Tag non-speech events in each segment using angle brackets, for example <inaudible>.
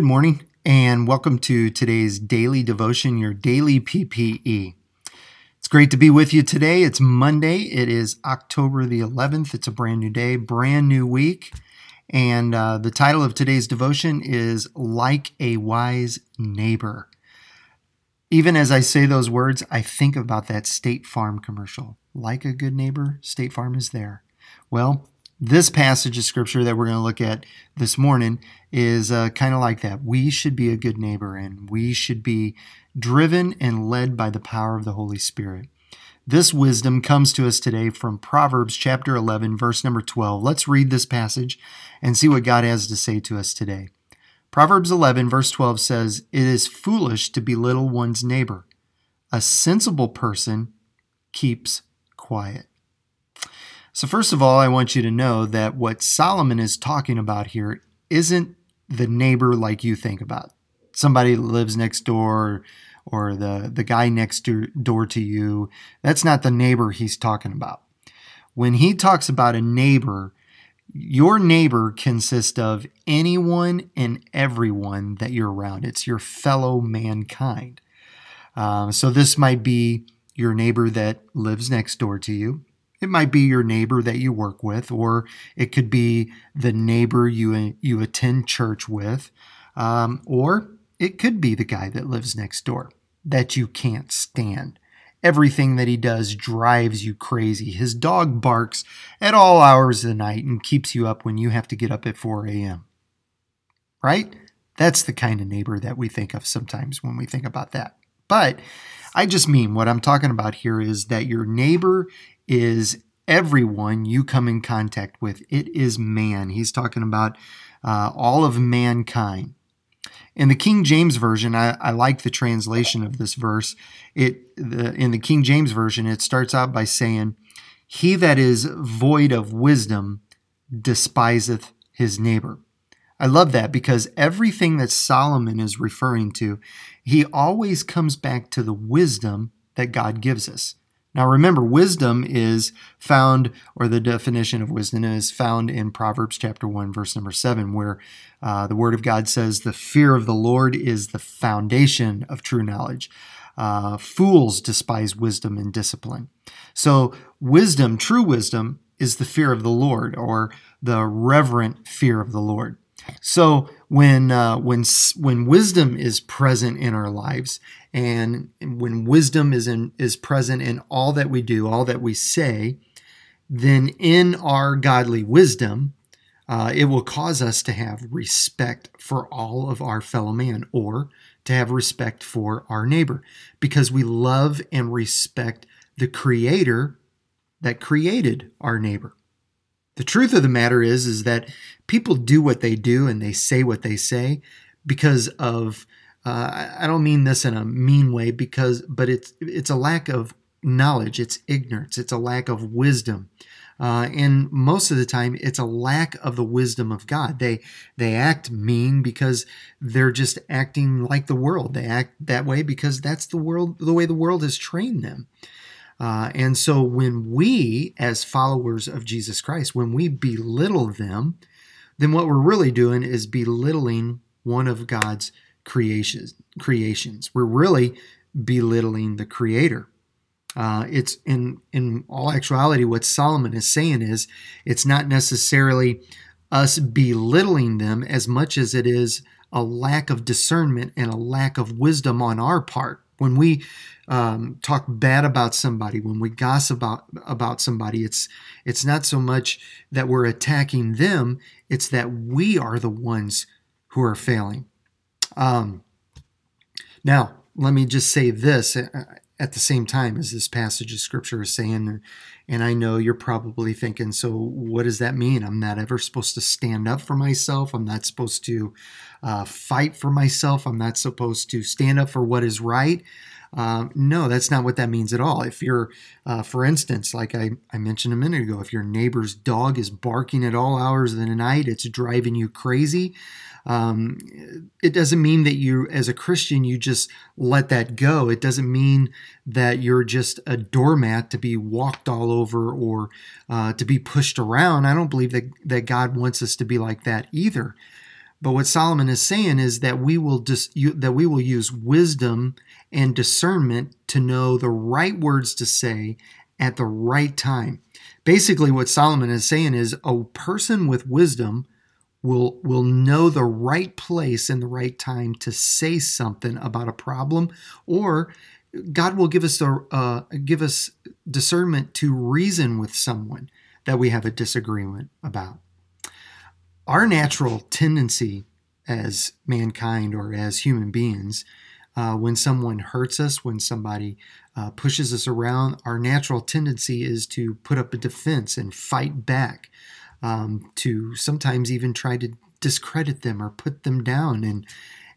Good morning, and welcome to today's daily devotion, your daily PPE. It's great to be with you today. It's Monday. It is October the 11th. It's a brand new day, brand new week. And uh, the title of today's devotion is Like a Wise Neighbor. Even as I say those words, I think about that State Farm commercial. Like a good neighbor, State Farm is there. Well, this passage of scripture that we're going to look at this morning is uh, kind of like that. We should be a good neighbor and we should be driven and led by the power of the Holy Spirit. This wisdom comes to us today from Proverbs chapter 11, verse number 12. Let's read this passage and see what God has to say to us today. Proverbs 11, verse 12 says, It is foolish to belittle one's neighbor. A sensible person keeps quiet. So, first of all, I want you to know that what Solomon is talking about here isn't the neighbor like you think about somebody that lives next door or the, the guy next door to you. That's not the neighbor he's talking about. When he talks about a neighbor, your neighbor consists of anyone and everyone that you're around. It's your fellow mankind. Uh, so this might be your neighbor that lives next door to you. It might be your neighbor that you work with, or it could be the neighbor you you attend church with, um, or it could be the guy that lives next door that you can't stand. Everything that he does drives you crazy. His dog barks at all hours of the night and keeps you up when you have to get up at 4 a.m. Right? That's the kind of neighbor that we think of sometimes when we think about that. But I just mean what I'm talking about here is that your neighbor is everyone you come in contact with. It is man. He's talking about uh, all of mankind. In the King James version, I, I like the translation of this verse. It the, in the King James version, it starts out by saying, "He that is void of wisdom despiseth his neighbor." I love that because everything that Solomon is referring to, he always comes back to the wisdom that God gives us. Now remember, wisdom is found, or the definition of wisdom is found in Proverbs chapter 1, verse number 7, where uh, the Word of God says, The fear of the Lord is the foundation of true knowledge. Uh, fools despise wisdom and discipline. So, wisdom, true wisdom, is the fear of the Lord, or the reverent fear of the Lord. So when uh, when when wisdom is present in our lives, and when wisdom is in is present in all that we do, all that we say, then in our godly wisdom, uh, it will cause us to have respect for all of our fellow man, or to have respect for our neighbor, because we love and respect the Creator that created our neighbor. The truth of the matter is is that people do what they do and they say what they say because of uh, I don't mean this in a mean way because but it's it's a lack of knowledge, it's ignorance, it's a lack of wisdom. Uh, and most of the time, it's a lack of the wisdom of God. They they act mean because they're just acting like the world. They act that way because that's the world, the way the world has trained them. Uh, and so when we, as followers of Jesus Christ, when we belittle them, then what we're really doing is belittling one of God's creations. Creations. We're really belittling the Creator. Uh, it's in in all actuality, what Solomon is saying is it's not necessarily us belittling them as much as it is a lack of discernment and a lack of wisdom on our part when we um, talk bad about somebody, when we gossip about, about somebody, it's it's not so much that we're attacking them; it's that we are the ones who are failing. Um, now, let me just say this uh, at the same time as this passage of scripture is saying, and I know you're probably thinking, so what does that mean? I'm not ever supposed to stand up for myself. I'm not supposed to uh, fight for myself. I'm not supposed to stand up for what is right. Um, no, that's not what that means at all. If you're, uh, for instance, like I, I mentioned a minute ago, if your neighbor's dog is barking at all hours of the night, it's driving you crazy. Um, it doesn't mean that you, as a Christian, you just let that go. It doesn't mean that you're just a doormat to be walked all over or uh, to be pushed around. I don't believe that, that God wants us to be like that either. But what Solomon is saying is that we will dis, you, that we will use wisdom and discernment to know the right words to say at the right time. Basically, what Solomon is saying is a person with wisdom will will know the right place and the right time to say something about a problem, or God will give us a uh, give us discernment to reason with someone that we have a disagreement about. Our natural tendency as mankind or as human beings uh, when someone hurts us, when somebody uh, pushes us around, our natural tendency is to put up a defense and fight back, um, to sometimes even try to discredit them or put them down. And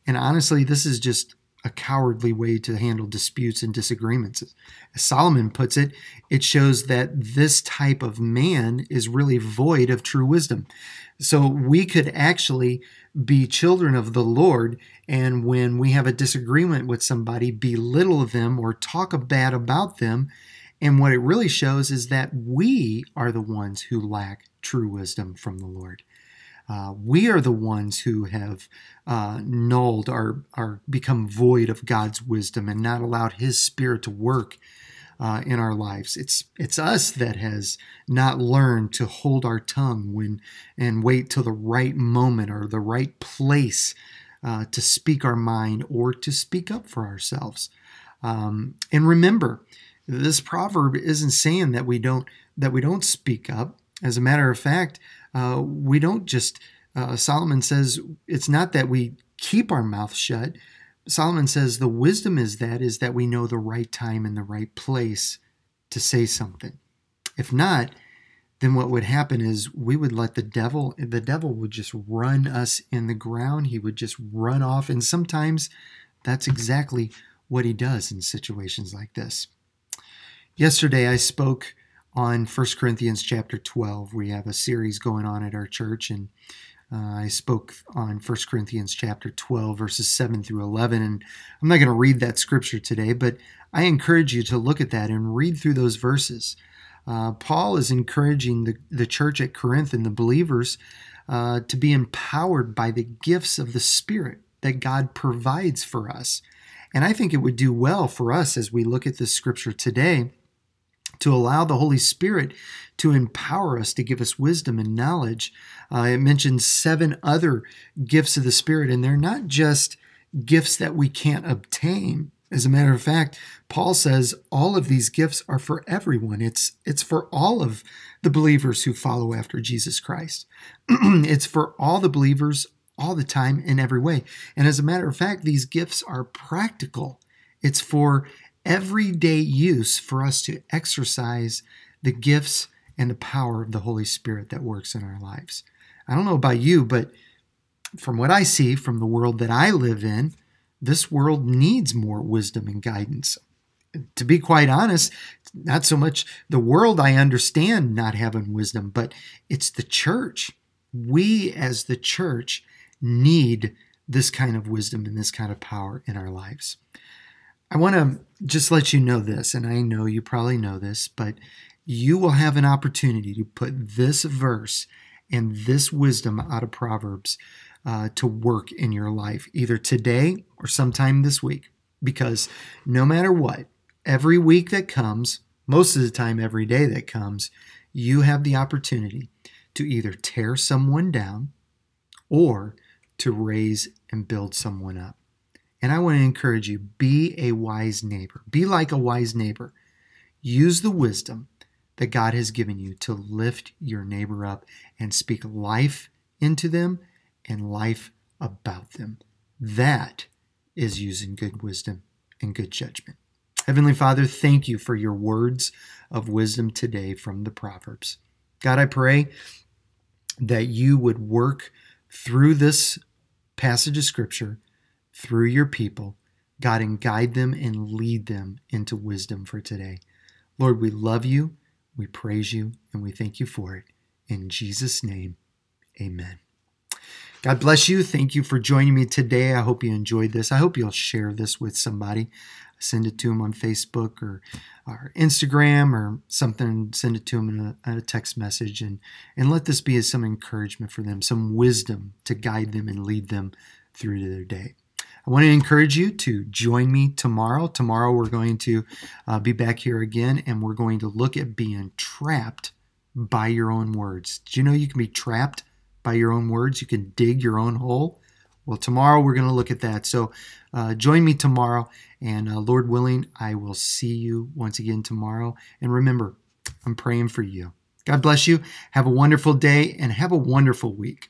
and honestly, this is just a cowardly way to handle disputes and disagreements. As Solomon puts it, it shows that this type of man is really void of true wisdom. So we could actually be children of the Lord, and when we have a disagreement with somebody, belittle them or talk bad about them. And what it really shows is that we are the ones who lack true wisdom from the Lord. Uh, we are the ones who have uh, nulled or, or become void of God's wisdom and not allowed His Spirit to work uh, in our lives. It's it's us that has not learned to hold our tongue when and wait till the right moment or the right place uh, to speak our mind or to speak up for ourselves. Um, and remember, this proverb isn't saying that we don't that we don't speak up. As a matter of fact, uh, we don't just. Uh, Solomon says it's not that we keep our mouth shut. Solomon says the wisdom is that is that we know the right time and the right place to say something. If not, then what would happen is we would let the devil the devil would just run us in the ground. He would just run off and sometimes that's exactly what he does in situations like this. Yesterday I spoke on 1 Corinthians chapter 12. We have a series going on at our church and uh, I spoke on 1 Corinthians chapter 12, verses 7 through 11, and I'm not going to read that scripture today, but I encourage you to look at that and read through those verses. Uh, Paul is encouraging the, the church at Corinth and the believers uh, to be empowered by the gifts of the Spirit that God provides for us. And I think it would do well for us as we look at this scripture today to allow the Holy Spirit to empower us to give us wisdom and knowledge. Uh, it mentions seven other gifts of the Spirit, and they're not just gifts that we can't obtain. As a matter of fact, Paul says all of these gifts are for everyone. It's it's for all of the believers who follow after Jesus Christ. <clears throat> it's for all the believers all the time in every way. And as a matter of fact, these gifts are practical. It's for everyday use for us to exercise the gifts and the power of the Holy Spirit that works in our lives. I don't know about you, but from what I see from the world that I live in, this world needs more wisdom and guidance. To be quite honest, not so much the world I understand not having wisdom, but it's the church. We as the church need this kind of wisdom and this kind of power in our lives. I want to just let you know this, and I know you probably know this, but you will have an opportunity to put this verse and this wisdom out of Proverbs uh, to work in your life, either today or sometime this week. Because no matter what, every week that comes, most of the time, every day that comes, you have the opportunity to either tear someone down or to raise and build someone up. And I want to encourage you be a wise neighbor. Be like a wise neighbor. Use the wisdom that God has given you to lift your neighbor up and speak life into them and life about them. That is using good wisdom and good judgment. Heavenly Father, thank you for your words of wisdom today from the Proverbs. God, I pray that you would work through this passage of Scripture through your people, God, and guide them and lead them into wisdom for today. Lord, we love you, we praise you, and we thank you for it. In Jesus' name, amen. God bless you. Thank you for joining me today. I hope you enjoyed this. I hope you'll share this with somebody. send it to them on Facebook or, or Instagram or something. Send it to them in a, a text message and, and let this be some encouragement for them, some wisdom to guide them and lead them through their day. I want to encourage you to join me tomorrow. Tomorrow, we're going to uh, be back here again and we're going to look at being trapped by your own words. Do you know you can be trapped by your own words? You can dig your own hole. Well, tomorrow we're going to look at that. So uh, join me tomorrow, and uh, Lord willing, I will see you once again tomorrow. And remember, I'm praying for you. God bless you. Have a wonderful day and have a wonderful week.